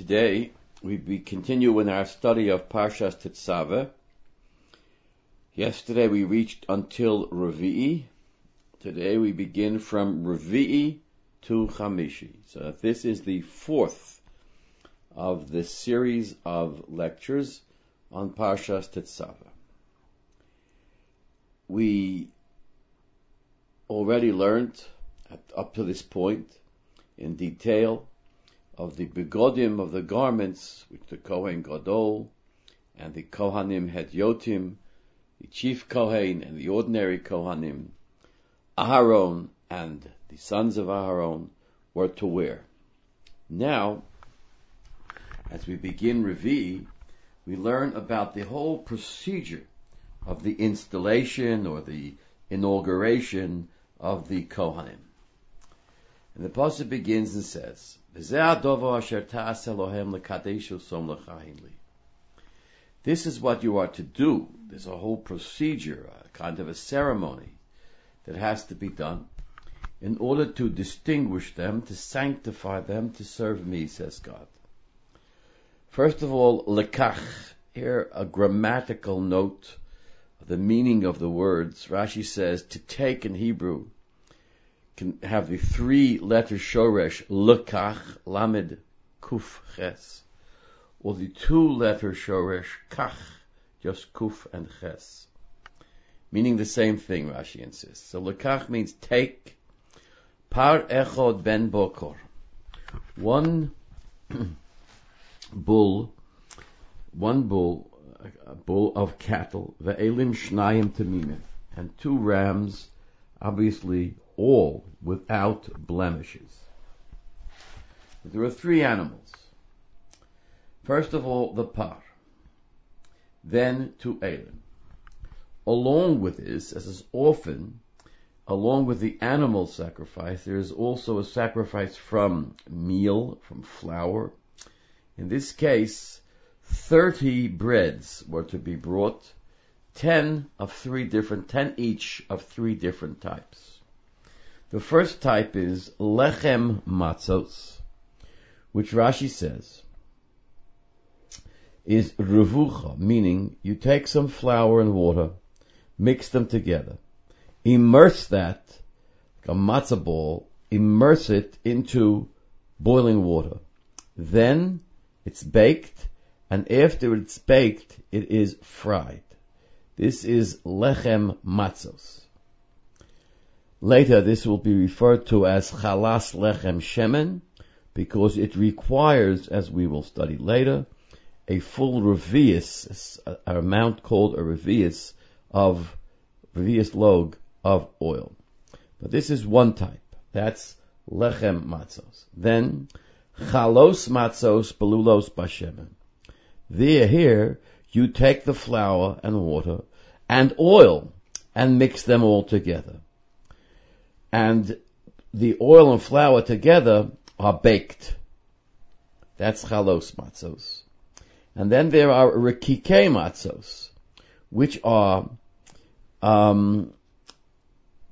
Today we continue in our study of Parshas Tetzaveh. Yesterday we reached until Revi'i. Today we begin from Revi'i to Chamishi. So this is the fourth of this series of lectures on Parshas Tetzaveh. We already learned at, up to this point in detail of the begodim of the garments which the Kohen Gadol and the Kohanim Hedyotim, the chief Kohen and the ordinary Kohanim, Aharon and the sons of Aharon were to wear. Now, as we begin Revi, we learn about the whole procedure of the installation or the inauguration of the Kohanim. And the pasuk begins and says, this is what you are to do. There's a whole procedure, a kind of a ceremony that has to be done in order to distinguish them, to sanctify them, to serve me, says God. First of all, lekach. Here, a grammatical note of the meaning of the words. Rashi says to take in Hebrew can have the three letter shoresh lekach lamed kuf ches, or the two letter shoresh kach, just kuf and ches, meaning the same thing. Rashi insists. So lekach means take. Par echod ben bokor, one bull, one bull, a bull of cattle, ve'elim shnayim tamimim, and two rams, obviously all without blemishes. There are three animals. First of all, the par. Then two elim. Along with this, as is often, along with the animal sacrifice, there is also a sacrifice from meal, from flour. In this case, 30 breads were to be brought, 10 of three different, 10 each of three different types. The first type is lechem matzos, which Rashi says is revucha, meaning you take some flour and water, mix them together, immerse that, like a matzah ball, immerse it into boiling water. Then it's baked, and after it's baked, it is fried. This is lechem matzos. Later, this will be referred to as chalas lechem shemen, because it requires, as we will study later, a full revius, an amount called a revius of revius log of oil. But this is one type. That's lechem matzos. Then chalos matzos belulos bashemen. There, here, you take the flour and water and oil and mix them all together and the oil and flour together are baked. That's chalos matzos. And then there are rikike matzos, which are um,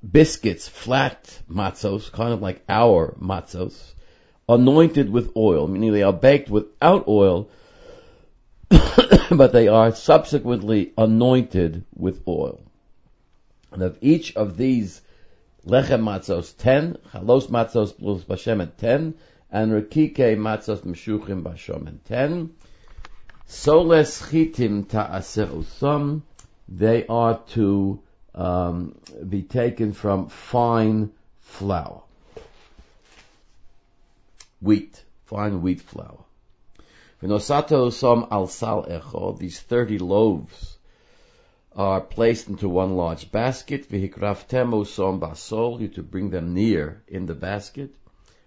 biscuits, flat matzos, kind of like our matzos, anointed with oil, meaning they are baked without oil, but they are subsequently anointed with oil. And of each of these lechem matzos ten, chalos matzos plus bashemen ten, and rekike matzos meshuchim bashemen ten. Soles chitim ta'aseh usam, they are to um, be taken from fine flour. Wheat, fine wheat flour. V'nosato usam al sal echo, these thirty loaves are placed into one large basket. V'hikraftemo som basol, you to bring them near in the basket.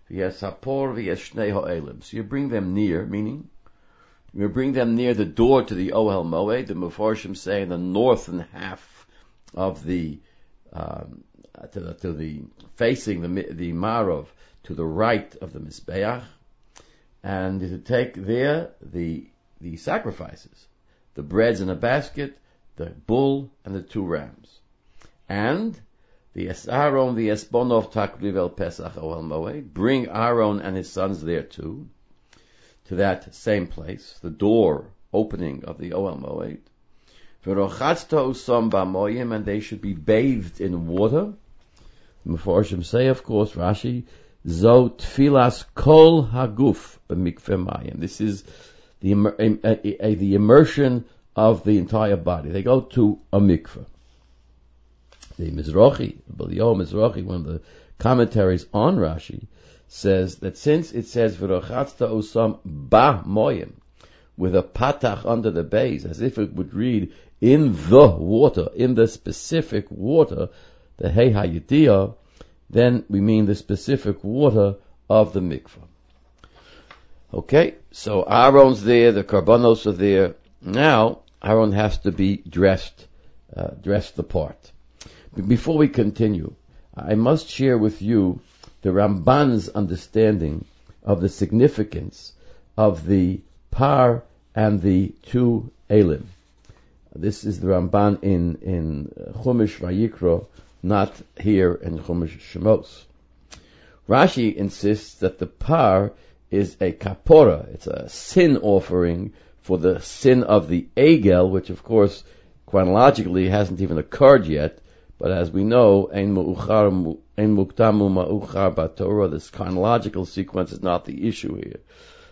V'yesapor v'yeshnei ha'elim. So you bring them near, meaning you bring them near the door to the Ohel Moed. The Mefarshim say in the northern half of the um, to the, to the facing the the Marov to the right of the Mizbeach, and to take there the the sacrifices, the breads in a basket, the bull and the two rams. And the Aaron, the Esbonov Takriv El Pesach Ohel Moed, bring Aaron and his sons there too, to that same place, the door opening of the Ohel Moed. And they should be bathed in water. Meforshim say, of course, Rashi, Zo tfilas kol haguf b'mikveh This is the, the immersion of the entire body. They go to a mikveh. The Mizrahi, Belial Mizrahi, one of the commentaries on Rashi, says that since it says v'rochatzta osam ba moyim, with a patach under the base, as if it would read in the water, in the specific water, the hey then we mean the specific water of the mikvah. Okay, so Aaron's there, the karbanos are there. Now Aaron has to be dressed, uh, dressed the part. Before we continue, I must share with you the Ramban's understanding of the significance of the par and the two elim. This is the Ramban in, in Chumash Vayikro, not here in Chumash Shemos. Rashi insists that the par is a kapora, it's a sin offering for the sin of the egel, which of course chronologically hasn't even occurred yet, but as we know, ein muktamu ma'uchar batorah, this chronological sequence is not the issue here.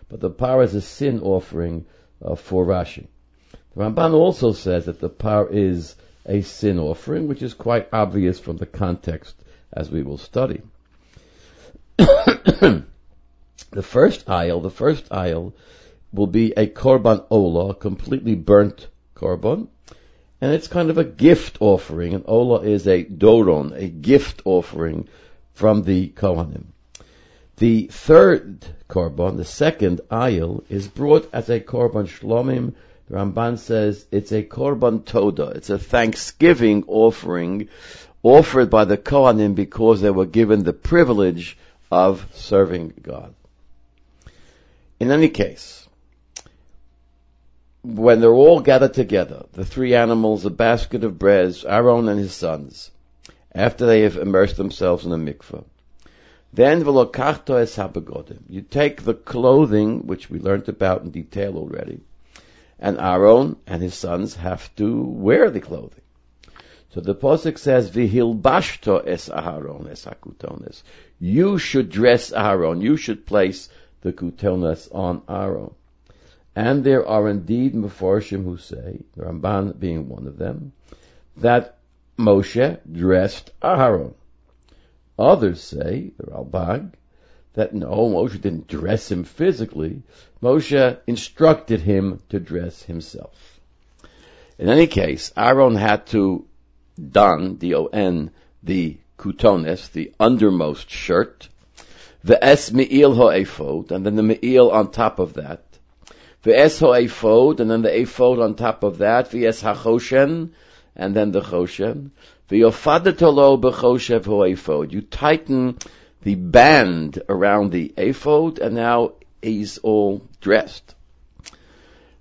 But the par is a sin offering uh, for Rashi. The Ramban also says that the par is a sin offering, which is quite obvious from the context as we will study. the first ayil, the first ayil will be a korban ola, completely burnt korban, and it's kind of a gift offering. And ola is a doron, a gift offering from the kohanim. The third korban, the second ayil, is brought as a korban shlomim. The Ramban says it's a korban toda. It's a thanksgiving offering offered by the kohanim because they were given the privilege of serving God. In any case, when they're all gathered together, the three animals, a basket of breads, Aaron and his sons, after they have immersed themselves in the mikveh, then v'lokachto es habegodim. You take the clothing, which we learned about in detail already, and Aaron and his sons have to wear the clothing. So the posuk says, "Vihilbashto es Aaron es hakutones." You should dress Aaron. You should place the kutones on Aaron. And there are indeed Mefarshim who say, the Ramban being one of them, that Moshe dressed Aaron. Others say, the Ralbag, that no, Moshe didn't dress him physically. Moshe instructed him to dress himself. In any case, Aaron had to don, D-O-N, the kutones, the undermost shirt, the es me'il ha'ephod, and then the me'il on top of that, the es ha'ephod, and then the ephod on top of that, the es ha'choshen, and then the choshen, you tighten the band around the ephod, and now he's all dressed.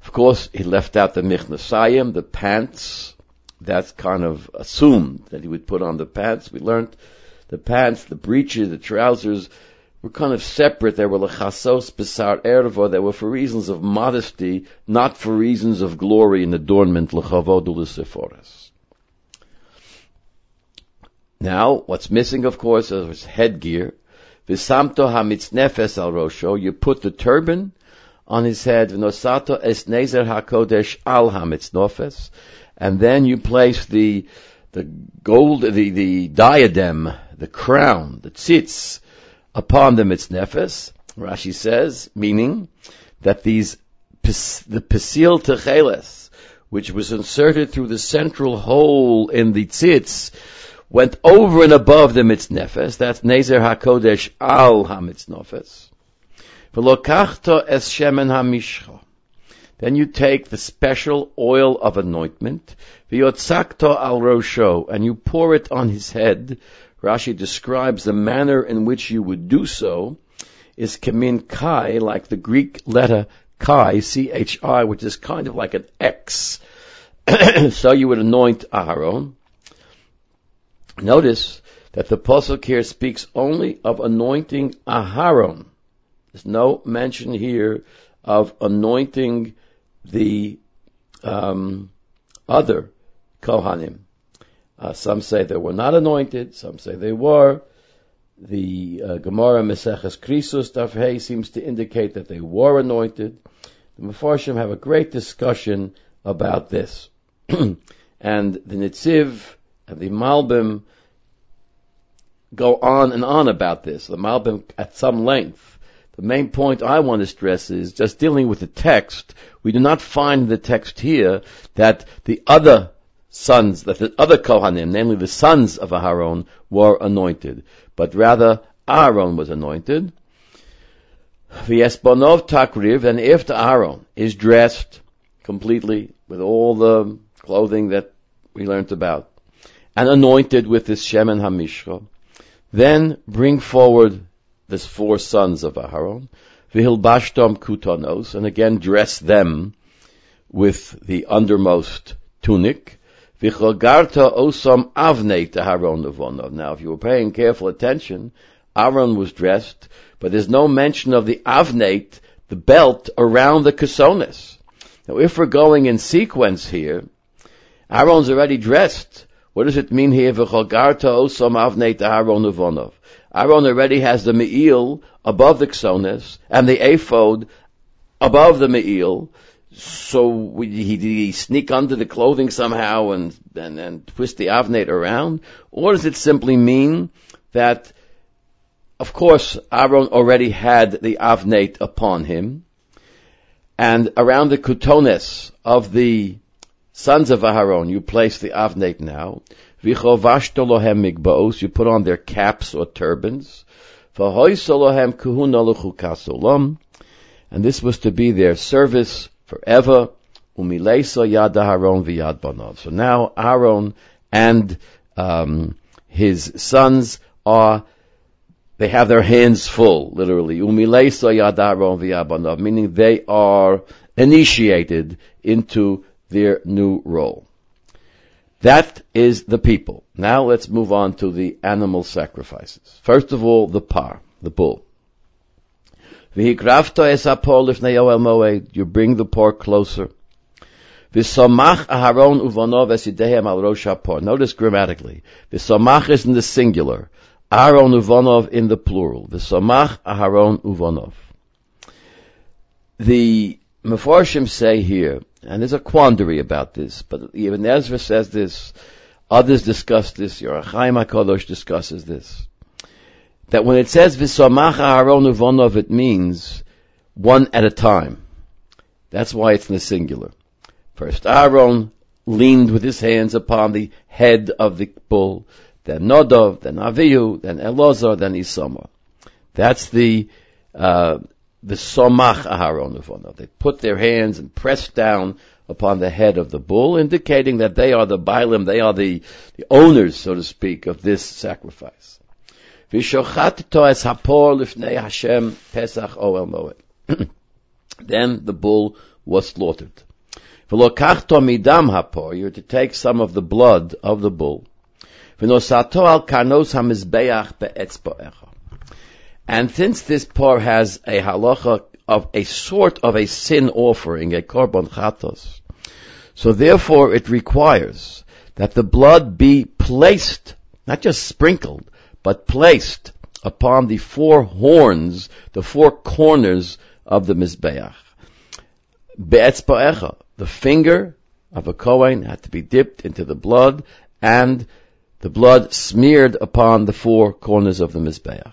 Of course, he left out the michnasayim, the pants. That's kind of assumed that he would put on the pants. We learned the pants, the breeches, the trousers were kind of separate. They were lechasos besar ervo. They were for reasons of modesty, not for reasons of glory and adornment. Lechavodu l'seforas. Now, what's missing, of course, is headgear. Visamto hamitznefes al rosho. You put the turban on his head. V'nosato es nezer hakodesh al hamitznofes. And then you place the, the gold, the, the diadem, the crown, the tzitz, upon the mitznefes. Rashi says, meaning that these, the pesil techeles, which was inserted through the central hole in the tzitz, went over and above the mitznefes. That's Nezer HaKodesh al HaMitznofes. V'lokachto es shemen hamishcha. Then you take the special oil of anointment, v'yotzakto al rosho, and you pour it on his head. Rashi describes the manner in which you would do so is kamin kai, like the Greek letter chi, C-H-I, which is kind of like an X. so you would anoint Aharon. Notice that the Pasuk here speaks only of anointing Aharon. There's no mention here of anointing the um, other Kohanim. Uh, some say they were not anointed, some say they were. The uh, Gemara Meseches Krisus Daf seems to indicate that they were anointed. The Mefarshim have a great discussion about this. and the Nitziv and the Malbim go on and on about this. The Malbim at some length. The main point I want to stress is just dealing with the text. We do not find in the text here that the other sons, that the other Kohanim, namely the sons of Aharon, were anointed, but rather Aaron was anointed. V'yesbonov takriv, and if Aaron is dressed completely with all the clothing that we learned about, and anointed with this Shemen HaMishcha, then bring forward the four sons of Aharon, v'hilbashtom kutanos, and again dress them with the undermost tunic, v'chogarta osam avnei Aharon levonov. Now, if you were paying careful attention, Aaron was dressed, but there's no mention of the avnate, the belt around the kesonis. Now, if we're going in sequence here, Aaron's already dressed. What does it mean here? V'chogarta osam avnei Aharon levonov. Aaron already has the me'il above the ksones and the ephod above the me'il. So we, he, did he sneak under the clothing somehow and, and, and twist the avnate around? Or does it simply mean that, of course, Aaron already had the avnate upon him, and around the kutones of the sons of Aharon, you place the avnate now, you put on their caps or turbans. And this was to be their service forever. So now Aaron and um, his sons are they have their hands full, literally. Umileso Yadaron Viad Banov, meaning they are initiated into their new role. That is the people. Now let's move on to the animal sacrifices. First of all, the par, the bull. You bring the pork closer. V'samach Aharon uvonov esidehem al rosh Notice grammatically. V'samach is in the singular. Aaron uvonov in the plural. V'samach Aharon uvonov. The Mefarshim say here and there's a quandary about this, but Ibn Ezra says this, others discuss this, Your Chaim HaKadosh discusses this. That when it says V'somacha Aaron Uvonov, it means one at a time. That's why it's in the singular. First Aaron leaned with his hands upon the head of the bull, then Nodov, then Avihu, then Elazar, then Isamar. That's the uh, the somach. They put their hands and pressed down upon the head of the bull, indicating that they are the Bailim, they are the, the owners, so to speak, of this sacrifice. then the bull was slaughtered. V'lokachto midam hapor, You're to take some of the blood of the bull. V'nosato al karnos hamizbeach be'etzboecha. And since this par has a halacha of a sort of a sin offering, a korban chatos, so therefore it requires that the blood be placed, not just sprinkled, but placed upon the four horns, the four corners of the mizbeach. Be'etzba'echa, the finger of a Kohen had to be dipped into the blood and the blood smeared upon the four corners of the mizbeach.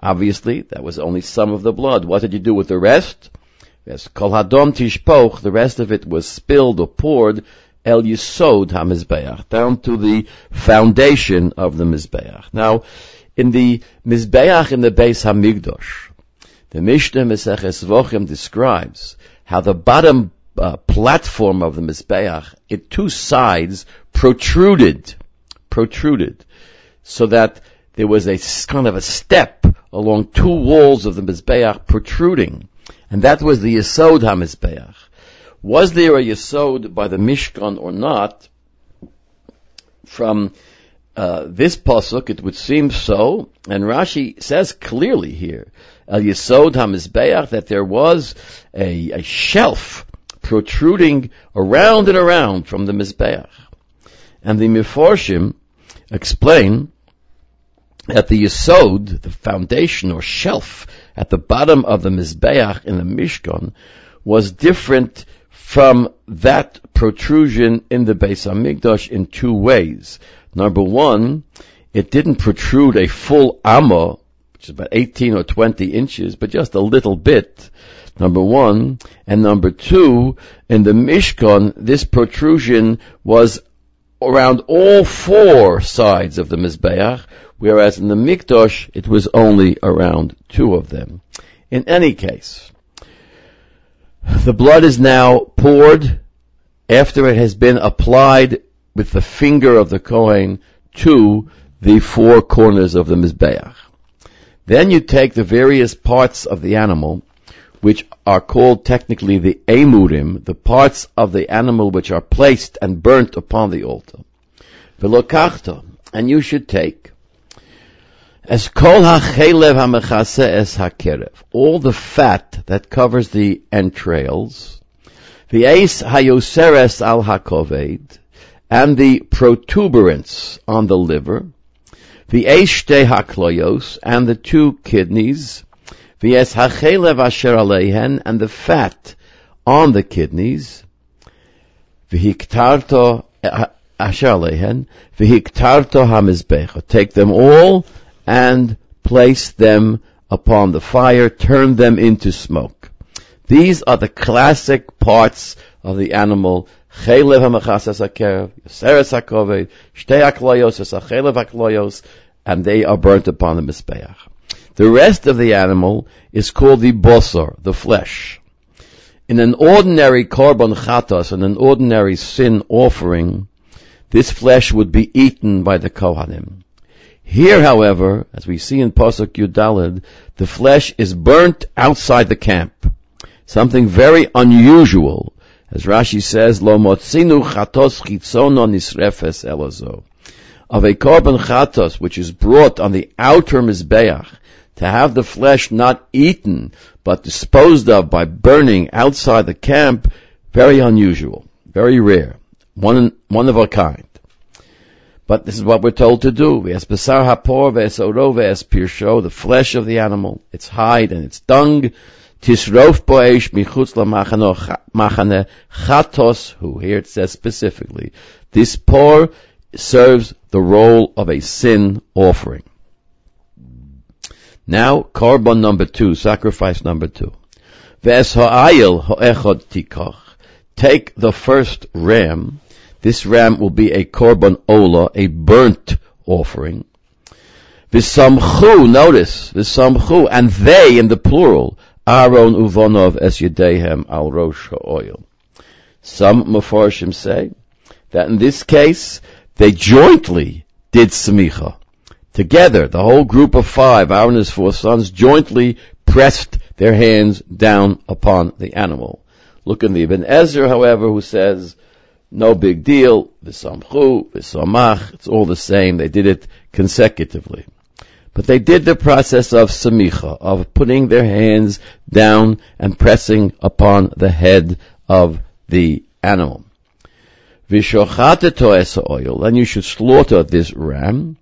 Obviously, that was only some of the blood. What did you do with the rest? Yes, kol hadom tishpoch, the rest of it was spilled or poured el yisod hamizbeach, down to the foundation of the mizbeach. Now, in the mizbeach in the Beis Hamikdosh, the Mishnah Meseches Vochim describes how the bottom uh, platform of the mizbeach, it two sides protruded, protruded, so that there was a kind of a step along two walls of the Mizbeach protruding. And that was the Yesod HaMizbeach. Was there a Yesod by the Mishkan or not? From uh, this pasuk, it would seem so, and Rashi says clearly here, El Yesod HaMizbeach, that there was a, a shelf protruding around and around from the Mizbeach. And the Meforshim explain that the Yesod, the foundation or shelf at the bottom of the Mizbeach in the Mishkan, was different from that protrusion in the Beis Hamikdash in two ways. Number one, it didn't protrude a full amma, which is about 18 or 20 inches, but just a little bit. Number one. And number two, in the Mishkan, this protrusion was around all four sides of the Mizbeach, whereas in the Mikdash, it was only around two of them. In any case, the blood is now poured after it has been applied with the finger of the Kohen to the four corners of the Mizbeach. Then you take the various parts of the animal, which are called technically the emurim, the parts of the animal which are placed and burnt upon the altar. Velokachta, and you should take as kol hachelev hamechase es hakerev, all the fat that covers the entrails, the ace hayoseres al hakoved, and the protuberance on the liver, the de hakloyos, and the two kidneys, the es hachelev asher aleihen, and the fat on the kidneys, v'hiktarto eh, asher aleihen, v'hiktarto hamizbecha. Take them all and place them upon the fire, turn them into smoke. These are the classic parts of the animal. Chelev hamachasas hakerev, yoseres hakoved, shtei and they are burnt upon the mizbeach. The rest of the animal is called the bosor, the flesh. In an ordinary korban chatos, in an ordinary sin offering, this flesh would be eaten by the kohanim. Here, however, as we see in Pasuk Yudalid, the flesh is burnt outside the camp. Something very unusual. As Rashi says, Lo motzinu chatos chitzono nisrefes elozo. Of a korban chatos, which is brought on the outer mizbeach, to have the flesh not eaten, but disposed of by burning outside the camp, very unusual, very rare, one, one of a kind. But this is what we're told to do. Ves besar hapor ves oro ves pirsho, the flesh of the animal, its hide and its dung, tisrof boesh michutz machane chatos, who here it says specifically, this por serves the role of a sin offering. Now, korban number two, sacrifice number two. Ves ha'ayil ho'echod tikoch. Take the first ram, this ram will be a korban ola, a burnt offering. V'samchu, notice, v'samchu, and they in the plural, Aaron uvonov es yedehem al rosh ha'oil. Some mafarshim say that in this case, they jointly did smicha. Together, the whole group of five, Aaron and his four sons, jointly pressed their hands down upon the animal. Look in the Ibn Ezra, however, who says no big deal. V'samchu, v'samach, it's all the same. They did it consecutively. But they did the process of samicha, of putting their hands down and pressing upon the head of the animal. V'shochateto es oil, and you should slaughter this ram.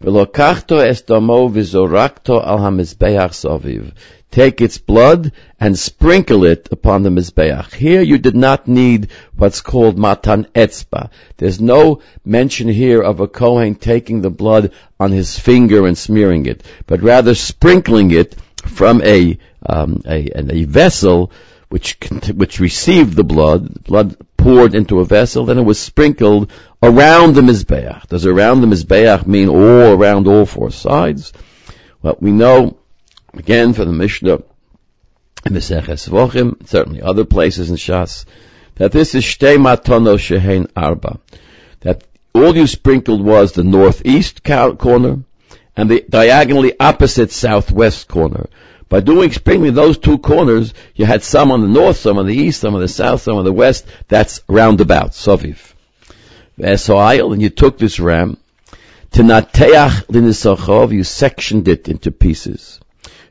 V'lokachto es domo v'zorakto al hamizbeach soviv take its blood and sprinkle it upon the Mizbeach. Here you did not need what's called matan etzba. There's no mention here of a Kohen taking the blood on his finger and smearing it, but rather sprinkling it from a, um, a, a vessel which, which received the blood, blood poured into a vessel, then it was sprinkled around the Mizbeach. Does around the Mizbeach mean all around all four sides? Well, we know Again, for the Mishnah, Meseches Vochim, certainly other places in Shas, that this is Shtei Matono Shehein Arba. That all you sprinkled was the northeast corner and the diagonally opposite southwest corner. By doing sprinkling those two corners, you had some on the north, some on the east, some on the south, some on the west. That's roundabout, Soviv. And you took this ram, to nateach linisachov, you sectioned it into pieces.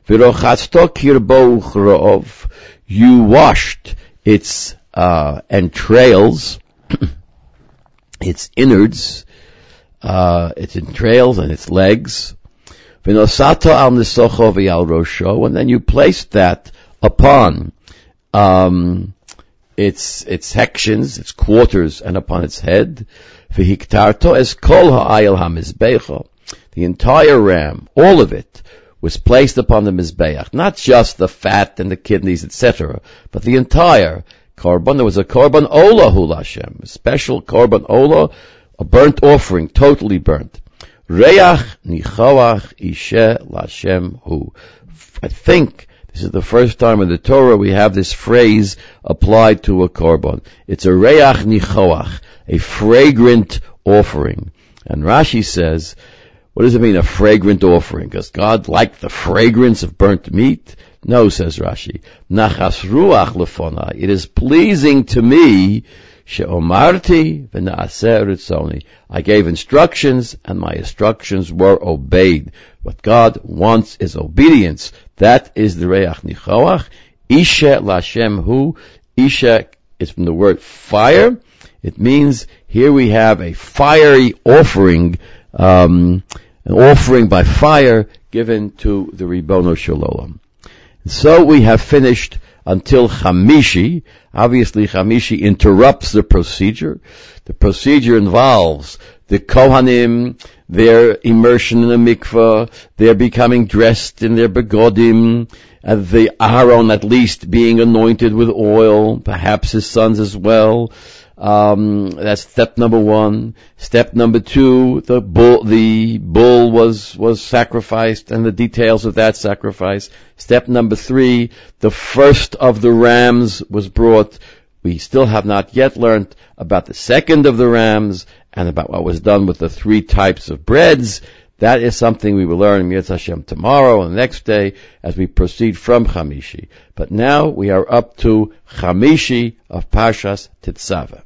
V'rochatzto kirbo uchrov. You washed its uh, entrails, its innards, uh, its entrails and its legs. V'nosata al nisocho v'yal rosho, and then you placed that upon um, its its sections, its quarters, and upon its head. V'hiktarto es kol ha'ayel hamizbecha. The entire ram, all of it, was placed upon the mizbeach, not just the fat and the kidneys, etc., but the entire korban. There was a korban ola hu Hashem, a special korban ola, a burnt offering, totally burnt. Reach nichoach ishe lashem hu. I think this is the first time in the Torah we have this phrase applied to a korban. It's a reach nichoach, a fragrant offering. And Rashi says, what does it mean, a fragrant offering? Because God liked the fragrance of burnt meat? No, says Rashi. Nachas ruach lefonai. It is pleasing to me she'omarti v'na'aseh ritzoni. I gave instructions and my instructions were obeyed. What God wants is obedience. That is the reach nichoach. Isha lashem hu. Isha is from the word fire. It means here we have a fiery offering, um, an offering by fire given to the Ribono Shalom. So we have finished until Chamishi. Obviously, Chamishi interrupts the procedure. The procedure involves the Kohanim, their immersion in the mikveh, their becoming dressed in their begodim, and the Aaron at least being anointed with oil, perhaps his sons as well. Um, that's step number one. Step number two, the bull, the bull was, was sacrificed and the details of that sacrifice. Step number three, the first of the rams was brought. We still have not yet learned about the second of the rams and about what was done with the three types of breads. That is something we will learn in Yetz Hashem tomorrow and the next day as we proceed from Chamishi. But now we are up to Chamishi of Pashas Tetzaveh.